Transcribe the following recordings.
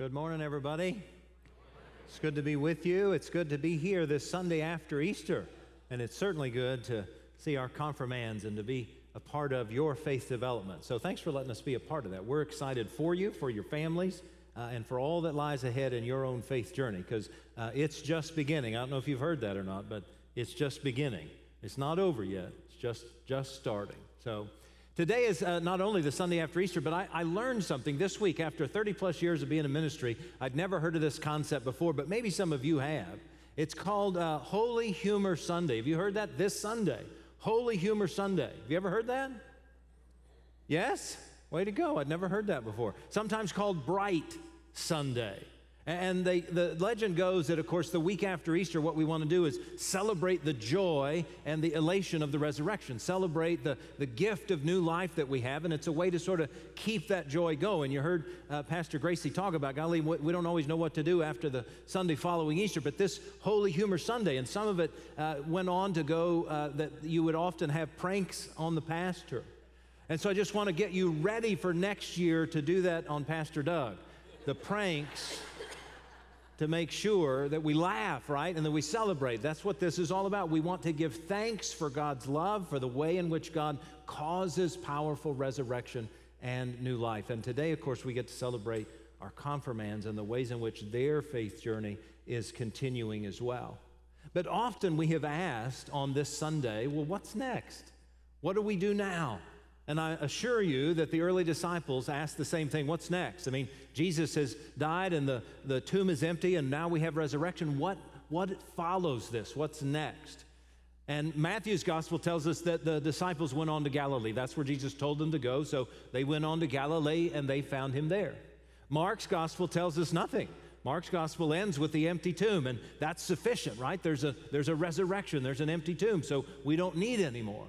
Good morning, everybody. It's good to be with you. It's good to be here this Sunday after Easter. And it's certainly good to see our confirmands and to be a part of your faith development. So thanks for letting us be a part of that. We're excited for you, for your families, uh, and for all that lies ahead in your own faith journey because uh, it's just beginning. I don't know if you've heard that or not, but it's just beginning. It's not over yet. It's just just starting. So Today is uh, not only the Sunday after Easter, but I, I, learned something this week after 30 plus years of being in ministry. I'd never heard of this concept before, but maybe some of you have. It's called uh, Holy Humor Sunday. Have you heard that? This Sunday. Holy Humor Sunday. Have you ever heard that? Yes? Way to go. I'd never heard that before. Sometimes called Bright Sunday. And they, the legend goes that, of course, the week after Easter, what we want to do is celebrate the joy and the elation of the resurrection, celebrate the, the gift of new life that we have. And it's a way to sort of keep that joy going. You heard uh, Pastor Gracie talk about, golly, we don't always know what to do after the Sunday following Easter, but this Holy Humor Sunday, and some of it uh, went on to go uh, that you would often have pranks on the pastor. And so I just want to get you ready for next year to do that on Pastor Doug. The pranks to make sure that we laugh, right? And that we celebrate. That's what this is all about. We want to give thanks for God's love, for the way in which God causes powerful resurrection and new life. And today, of course, we get to celebrate our confirmands and the ways in which their faith journey is continuing as well. But often we have asked on this Sunday, well, what's next? What do we do now? And I assure you that the early disciples asked the same thing what's next? I mean, Jesus has died and the, the tomb is empty, and now we have resurrection. What, what follows this? What's next? And Matthew's gospel tells us that the disciples went on to Galilee. That's where Jesus told them to go. So they went on to Galilee and they found him there. Mark's gospel tells us nothing. Mark's gospel ends with the empty tomb, and that's sufficient, right? There's a, there's a resurrection, there's an empty tomb, so we don't need any more.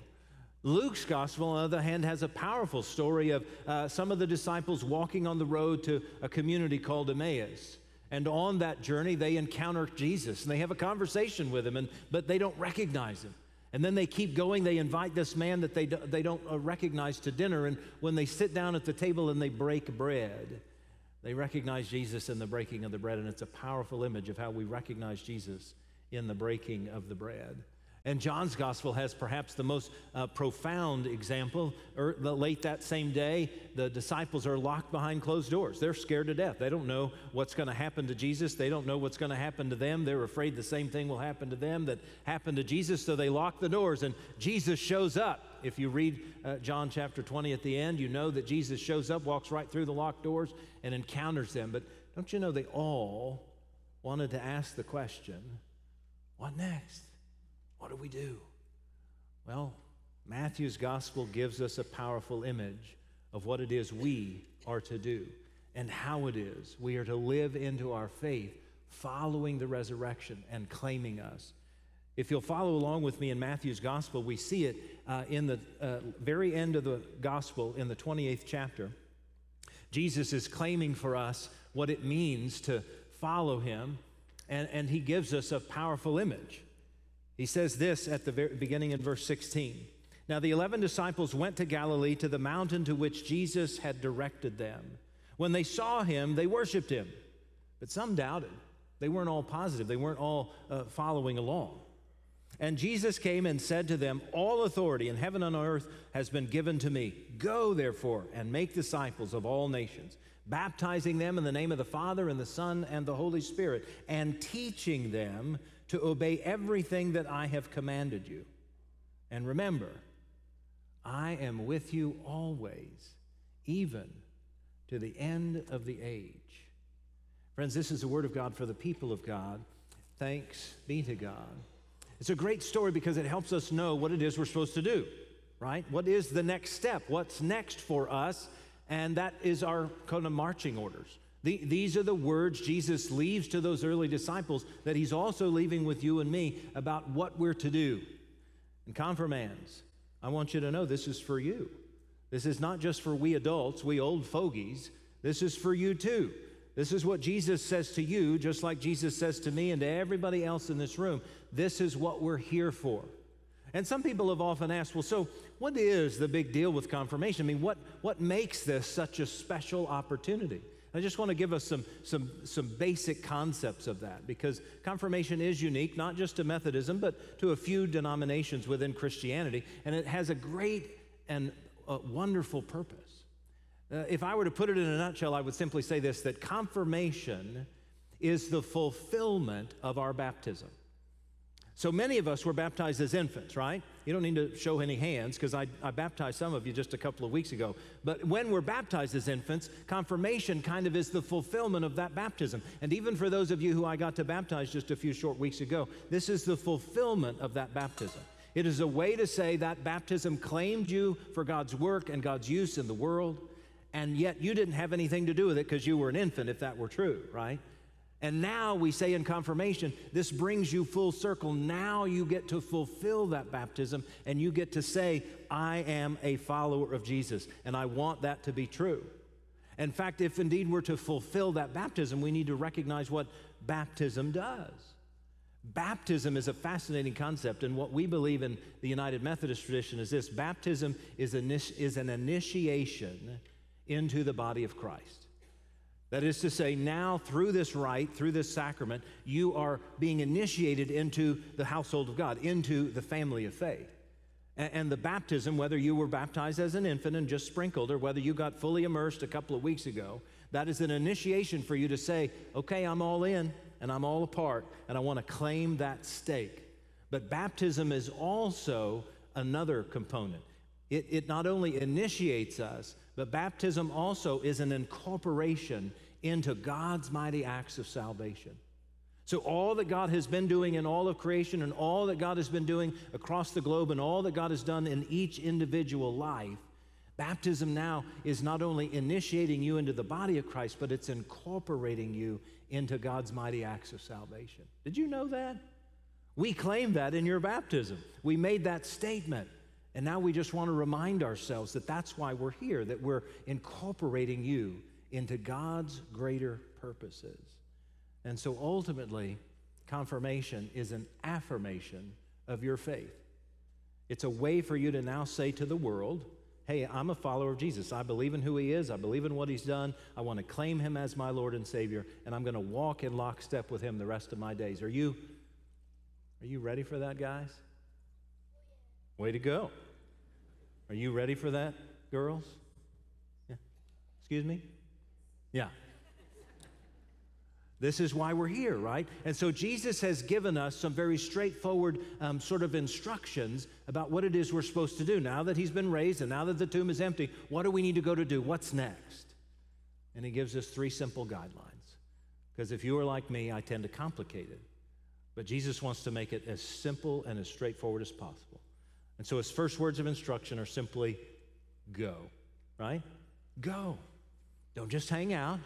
Luke's gospel, on the other hand, has a powerful story of uh, some of the disciples walking on the road to a community called Emmaus. And on that journey, they encounter Jesus and they have a conversation with him, and, but they don't recognize him. And then they keep going. They invite this man that they, do, they don't uh, recognize to dinner. And when they sit down at the table and they break bread, they recognize Jesus in the breaking of the bread. And it's a powerful image of how we recognize Jesus in the breaking of the bread. And John's gospel has perhaps the most uh, profound example. Er, late that same day, the disciples are locked behind closed doors. They're scared to death. They don't know what's going to happen to Jesus. They don't know what's going to happen to them. They're afraid the same thing will happen to them that happened to Jesus, so they lock the doors. And Jesus shows up. If you read uh, John chapter 20 at the end, you know that Jesus shows up, walks right through the locked doors, and encounters them. But don't you know they all wanted to ask the question what next? What do we do? Well, Matthew's gospel gives us a powerful image of what it is we are to do and how it is we are to live into our faith following the resurrection and claiming us. If you'll follow along with me in Matthew's gospel, we see it uh, in the uh, very end of the gospel in the 28th chapter. Jesus is claiming for us what it means to follow him, and, and he gives us a powerful image. He says this at the very beginning in verse 16. Now the 11 disciples went to Galilee to the mountain to which Jesus had directed them. When they saw him, they worshiped him, but some doubted. They weren't all positive, they weren't all uh, following along. And Jesus came and said to them, All authority in heaven and on earth has been given to me. Go, therefore, and make disciples of all nations, baptizing them in the name of the Father and the Son and the Holy Spirit, and teaching them to obey everything that I have commanded you. And remember, I am with you always, even to the end of the age. Friends, this is the word of God for the people of God. Thanks be to God. It's a great story because it helps us know what it is we're supposed to do, right? What is the next step? What's next for us? And that is our kind of marching orders. The, these are the words Jesus leaves to those early disciples that he's also leaving with you and me about what we're to do. And confirmands, I want you to know this is for you. This is not just for we adults, we old fogies. This is for you too. This is what Jesus says to you, just like Jesus says to me and to everybody else in this room. This is what we're here for. And some people have often asked, well, so what is the big deal with confirmation? I mean, what, what makes this such a special opportunity? I just want to give us some, some, some basic concepts of that because confirmation is unique, not just to Methodism, but to a few denominations within Christianity, and it has a great and uh, wonderful purpose. Uh, if I were to put it in a nutshell, I would simply say this that confirmation is the fulfillment of our baptism. So many of us were baptized as infants, right? You don't need to show any hands because I, I, baptized some of you just a couple of weeks ago. But when we're baptized as infants, confirmation kind of is the fulfillment of that baptism. And even for those of you who I got to baptize just a few short weeks ago, this is the fulfillment of that baptism. It is a way to say that baptism claimed you for God's work and God's use in the world, and yet you didn't have anything to do with it because you were an infant, if that were true, right? And now we say in confirmation, this brings you full circle. Now you get to fulfill that baptism and you get to say, I am a follower of Jesus, and I want that to be true. In fact, if indeed we're to fulfill that baptism, we need to recognize what baptism does. Baptism is a fascinating concept, and what we believe in the United Methodist tradition is this baptism is, an initiation into the body of Christ. That is to say, now through this rite, through this sacrament, you are being initiated into the household of God, into the family of faith. And, the baptism, whether you were baptized as an infant and just sprinkled, or whether you got fully immersed a couple of weeks ago, that is an initiation for you to say, okay, I'm all in and I'm all apart, and I want to claim that stake. But baptism is also another component. It, it not only initiates us, but baptism also is an incorporation into God's mighty acts of salvation. So, all that God has been doing in all of creation, and all that God has been doing across the globe, and all that God has done in each individual life, baptism now is not only initiating you into the body of Christ, but it's incorporating you into God's mighty acts of salvation. Did you know that? We claim that in your baptism. We made that statement. And now we just want to remind ourselves that that's why we're here, that we're incorporating you into God's greater purposes. And so ultimately, confirmation is an affirmation of your faith. It's a way for you to now say to the world, hey, I'm a follower of Jesus. I believe in who he is. I believe in what he's done. I want to claim him as my Lord and Savior, and I'm going to walk in lockstep with him the rest of my days. Are you, are you ready for that, guys? Way to go. Are you ready for that, girls? Yeah. Excuse me? Yeah. This is why we're here, right? And so Jesus has given us some very straightforward um, sort of instructions about what it is we're supposed to do. Now that he's been raised and now that the tomb is empty, what do we need to go to do? What's next? And he gives us three simple guidelines. Because if you are like me, I tend to complicate it. But Jesus wants to make it as simple and as straightforward as possible. And so his first words of instruction are simply go, right? Go. Don't just hang out.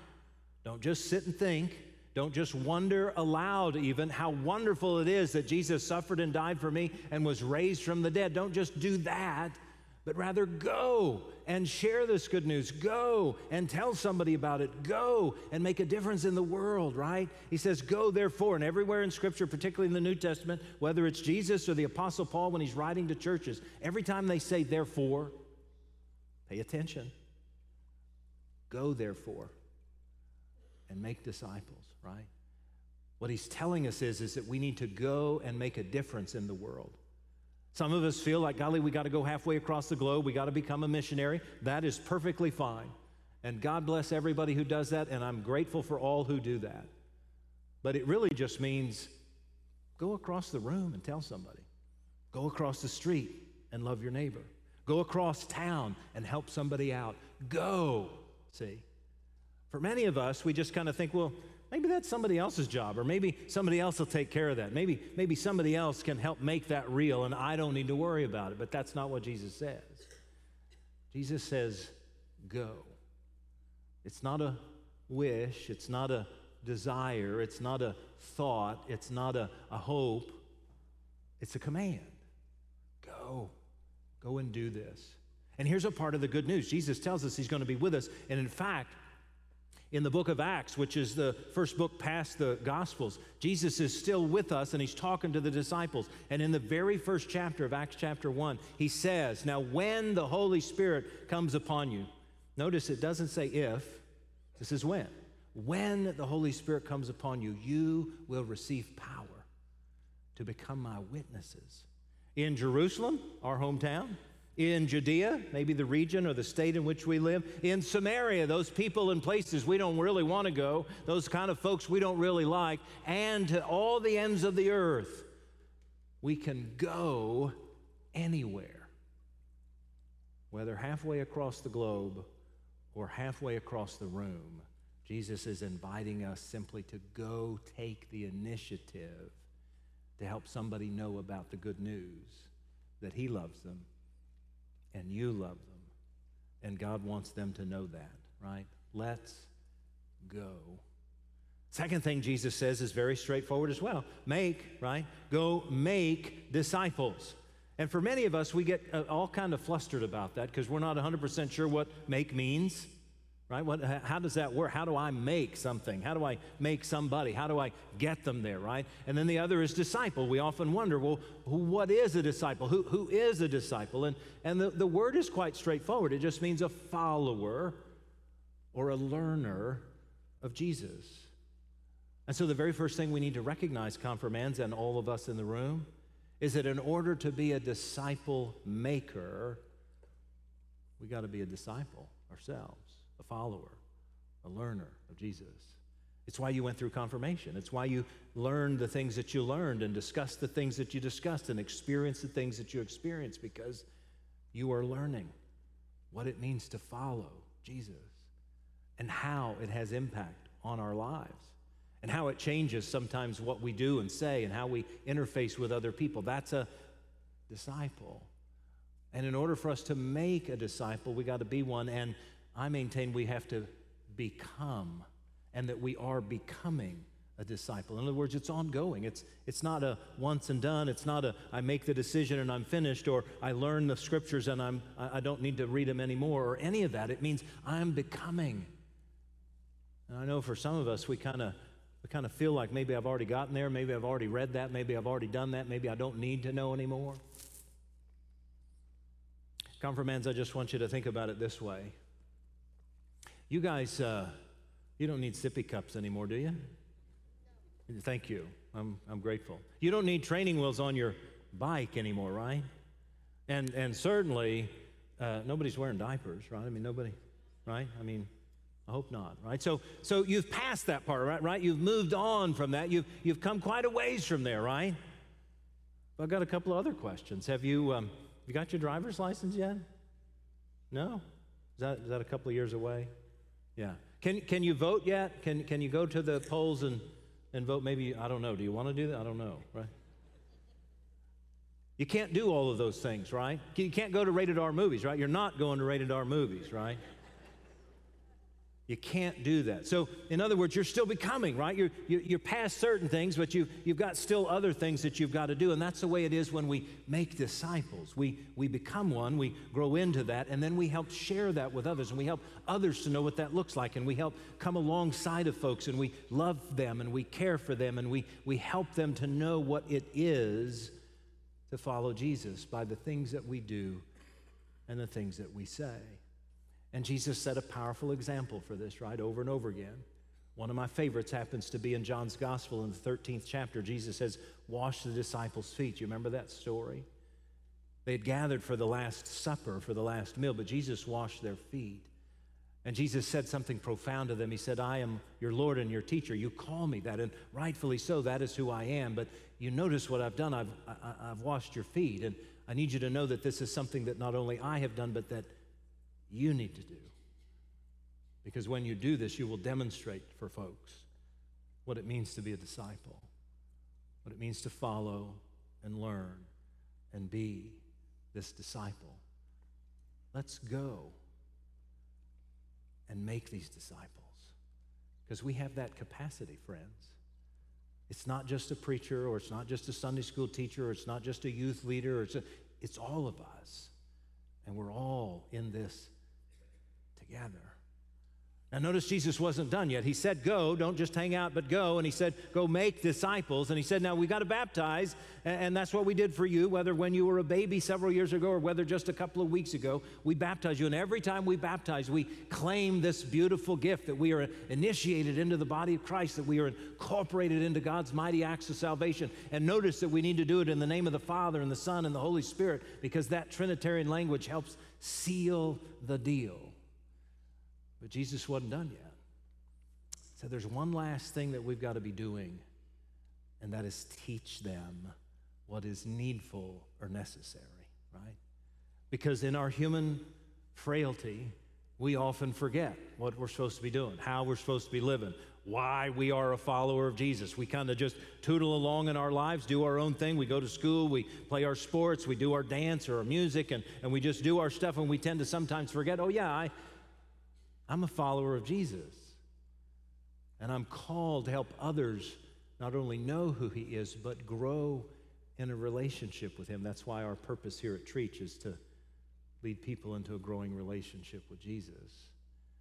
Don't just sit and think. Don't just wonder aloud, even how wonderful it is that Jesus suffered and died for me and was raised from the dead. Don't just do that, but rather go and share this good news. Go and tell somebody about it. Go and make a difference in the world, right? He says, Go therefore. And everywhere in Scripture, particularly in the New Testament, whether it's Jesus or the Apostle Paul when he's writing to churches, every time they say therefore, pay attention. Go therefore and make disciples, right? What he's telling us is, is that we need to go and make a difference in the world. Some of us feel like, golly, we got to go halfway across the globe. We got to become a missionary. That is perfectly fine. And God bless everybody who does that, and I'm grateful for all who do that. But it really just means go across the room and tell somebody. Go across the street and love your neighbor. Go across town and help somebody out. Go, see? For many of us, we just kind of think, well, maybe that's somebody else's job, or maybe somebody else will take care of that. Maybe, maybe somebody else can help make that real, and I don't need to worry about it. But that's not what Jesus says. Jesus says, go. It's not a wish, it's not a desire, it's not a thought, it's not a, a hope, it's a command. Go. Go and do this. And here's a part of the good news Jesus tells us he's going to be with us. And in fact, in the book of Acts, which is the first book past the Gospels, Jesus is still with us and he's talking to the disciples. And in the very first chapter of Acts, chapter 1, he says, Now, when the Holy Spirit comes upon you, notice it doesn't say if, This is when. When the Holy Spirit comes upon you, you will receive power to become my witnesses. In Jerusalem, our hometown, in Judea, maybe the region or the state in which we live, in Samaria, those people and places we don't really want to go, those kind of folks we don't really like, and to all the ends of the earth. We can go anywhere, whether halfway across the globe or halfway across the room. Jesus is inviting us simply to go take the initiative to help somebody know about the good news that He loves them and you love them. And God wants them to know that, right? Let's go. Second thing Jesus says is very straightforward as well make, right? Go make disciples. And for many of us, we get uh, all kind of flustered about that because we're not 100% sure what make means right? What, how does that work? How do I make something? How do I make somebody? How do I get them there, right? And then the other is disciple. We often wonder, well, what is a disciple? Who, who is a disciple? And, and the, the word is quite straightforward. It just means a follower or a learner of Jesus. And so the very first thing we need to recognize, confirmands and all of us in the room, is that in order to be a disciple maker, we got to be a disciple ourselves a follower, a learner of Jesus. It's why you went through confirmation. It's why you learned the things that you learned and discussed the things that you discussed and experienced the things that you experienced because you are learning what it means to follow Jesus and how it has impact on our lives and how it changes sometimes what we do and say and how we interface with other people. That's a disciple. And in order for us to make a disciple, we got to be one. And I maintain we have to become and that we are becoming a disciple. In other words, it's ongoing. It's, it's not a once and done. It's not a I make the decision and I'm finished, or I learn the scriptures and I'm, I don't need to read them anymore, or any of that. It means I'm becoming. And I know for some of us, we kind of we kind of feel like maybe I've already gotten there, maybe I've already read that, maybe I've already done that, maybe I don't need to know anymore. Confirmands, I just want you to think about it this way. You guys, uh, you don't need sippy cups anymore, do you? Thank you. I'm, I'm grateful. You don't need training wheels on your bike anymore, right? And, and certainly, uh, nobody's wearing diapers, right? I mean, nobody, right? I mean, I hope not, right? So, so you've passed that part, right? Right? You've moved on from that. You've, you've come quite a ways from there, right? I've got a couple of other questions. Have you, um, you got your driver's license yet? No? Is that, is that a couple of years away? Yeah. Can, can you vote yet? Can, can you go to the polls and, and vote? Maybe, I don't know. Do you want to do that? I don't know, right? You can't do all of those things, right? You can't go to rated R movies, right? You're not going to rated R movies, right? You can't do that. So, in other words, you're still becoming, right? You're, you're past certain things, but you, you've got still other things that you've got to do. And that's the way it is when we make disciples. We, we become one, we grow into that, and then we help share that with others, and we help others to know what that looks like, and we help come alongside of folks, and we love them, and we care for them, and we, we help them to know what it is to follow Jesus by the things that we do and the things that we say. And Jesus set a powerful example for this, right, over and over again. One of my favorites happens to be in John's Gospel in the 13th chapter. Jesus says, Wash the disciples' feet. You remember that story? They had gathered for the Last Supper, for the last meal, but Jesus washed their feet. And Jesus said something profound to them. He said, I am your Lord and your teacher. You call me that, and rightfully so, that is who I am. But you notice what I've done. I've, I, i have washed your feet. And I need you to know that this is something that not only I have done, but that you need to do. Because when you do this, you will demonstrate for folks what it means to be a disciple, what it means to follow and learn and be this disciple. Let's go and make these disciples because we have that capacity, friends. It's not just a preacher, or it's not just a Sunday school teacher, or it's not just a youth leader, it's, a, it's all of us. And we're all in this together. Now, notice Jesus wasn't done yet. He said, Go, don't just hang out, but go. And he said, Go make disciples. And he said, Now we got to baptize. And that's what we did for you, whether when you were a baby several years ago or whether just a couple of weeks ago. We baptize you. And every time we baptize, we claim this beautiful gift that we are initiated into the body of Christ, that we are incorporated into God's mighty acts of salvation. And notice that we need to do it in the name of the Father and the Son and the Holy Spirit because that Trinitarian language helps seal the deal. But Jesus wasn't done yet. So there's one last thing that we've got to be doing, and that is teach them what is needful or necessary, right? Because in our human frailty, we often forget what we're supposed to be doing, how we're supposed to be living, why we are a follower of Jesus. We kind of just tootle along in our lives, do our own thing. We go to school, we play our sports, we do our dance or our music, and, and we just do our stuff, and we tend to sometimes forget, oh, yeah, I, I'm a follower of Jesus. And I'm called to help others not only know who he is, but grow in a relationship with him. That's why our purpose here at Trietsch is to lead people into a growing relationship with Jesus.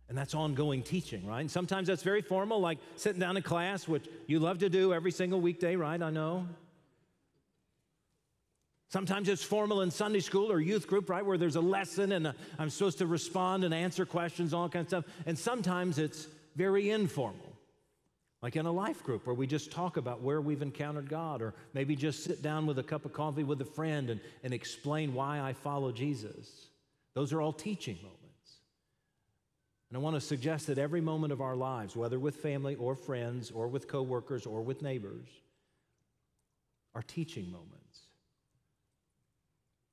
And that's ongoing teaching, right? And sometimes that's very formal, like sitting down in class, which you love to do every single weekday, right? I know. Sometimes it's formal in Sunday school or youth group, right, where there's a lesson and i am supposed to respond and answer questions, all kinds of stuff. And sometimes it's very informal, like in a life group where we just talk about where we've encountered God, or maybe just sit down with a cup of coffee with a friend and, and explain why I follow Jesus. Those are all teaching moments. And I want to suggest that every moment of our lives, whether with family or friends or with coworkers or with neighbors, are teaching moments.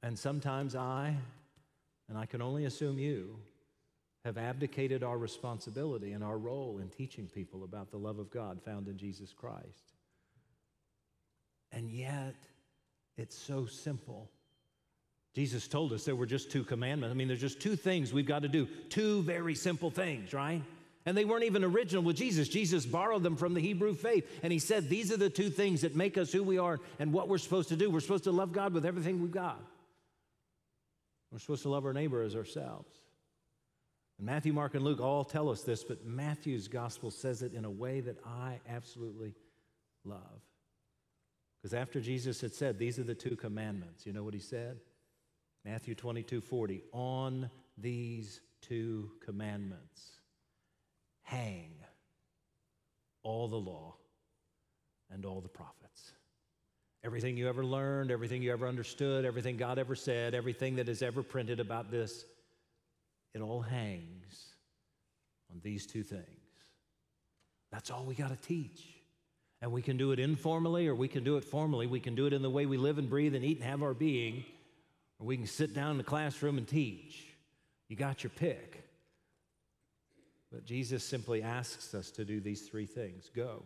And sometimes I, and I can only assume you, have abdicated our responsibility and our role in teaching people about the love of God found in Jesus Christ. And yet, it's so simple. Jesus told us there were just two commandments. I mean, there's just two things we've got to do, two very simple things, right? And they weren't even original with Jesus. Jesus borrowed them from the Hebrew faith. And he said, These are the two things that make us who we are and what we're supposed to do. We're supposed to love God with everything we've got. We're supposed to love our neighbor as ourselves. And Matthew, Mark, and Luke all tell us this, but Matthew's gospel says it in a way that I absolutely love. Because after Jesus had said, These are the two commandments, you know what he said? Matthew 22 40. On these two commandments hang all the law and all the prophets. Everything you ever learned, everything you ever understood, everything God ever said, everything that is ever printed about this, it all hangs on these two things. That's all we got to teach. And we can do it informally or we can do it formally. We can do it in the way we live and breathe and eat and have our being, or we can sit down in the classroom and teach. You got your pick. But Jesus simply asks us to do these three things go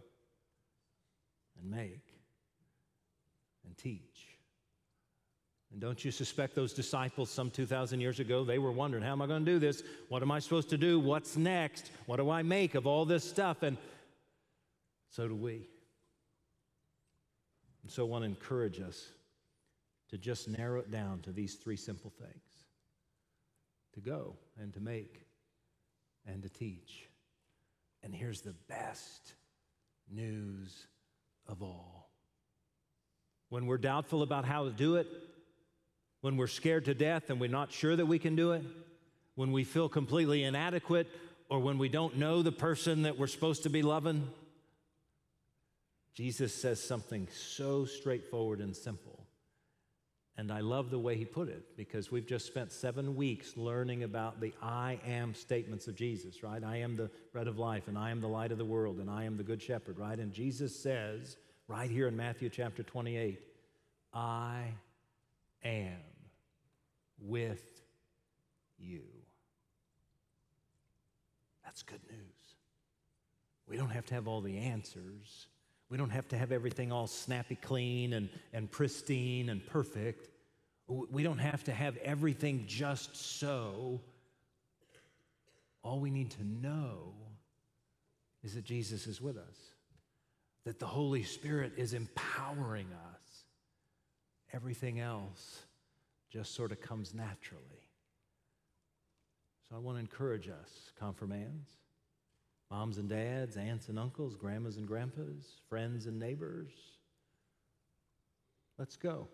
and make and teach. And don't you suspect those disciples some 2,000 years ago, they were wondering, how am I going to do this? What am I supposed to do? What's next? What do I make of all this stuff? And so do we. And so I want to encourage us to just narrow it down to these three simple things to go and to make and to teach. And here's the best news of all when we're doubtful about how to do it, when we're scared to death and we're not sure that we can do it, when we feel completely inadequate, or when we don't know the person that we're supposed to be loving, Jesus says something so straightforward and simple. And I love the way he put it because we've just spent seven weeks learning about the I am statements of Jesus, right? I am the bread of life, and I am the light of the world, and I am the good shepherd, right? And Jesus says, right here in Matthew chapter 28 I am with you. That's good news. We don't have to have all the answers. We don't have to have everything all snappy clean and, and pristine and perfect. We don't have to have everything just so. All we need to know is that Jesus is with us that the Holy Spirit is empowering us. Everything else just sort of comes naturally. So I want to encourage us, confirmands, moms and dads, aunts and uncles, grandmas and grandpas, friends and neighbors. Let's go.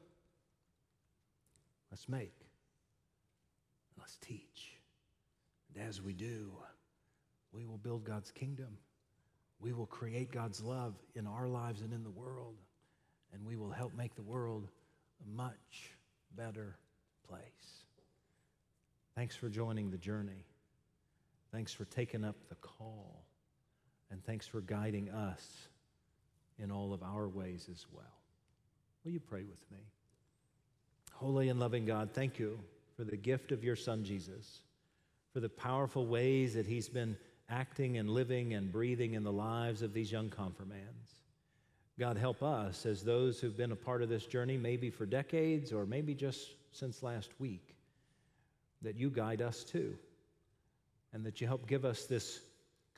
Let's make. Let's teach. And as we do, we will build God's kingdom. We will create God's love in our lives and in the world. And we will help make the world a much better place. Thanks for joining the journey. Thanks for taking up the call. And thanks for guiding us in all of our ways as well. Will you pray with me? Holy and loving God, thank you for the gift of your Son, Jesus, for the powerful ways that he's been acting and living and breathing in the lives of these young confirmands. God, help us as those who've been a part of this journey, maybe for decades or maybe just since last week, that you guide us too, and that you help give us this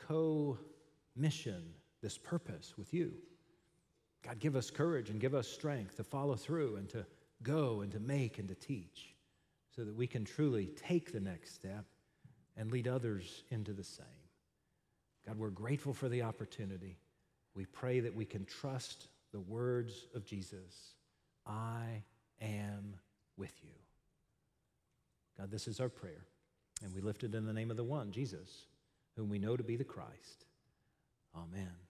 co mission, this purpose with you. God, give us courage and give us strength to follow through and to go and to make and to teach so that we can truly take the next step and lead others into the same. God, we're grateful for the opportunity. We pray that we can trust the words of Jesus I am with you. God, this is our prayer, and we lift it in the name of the one, Jesus, whom we know to be the Christ. Amen.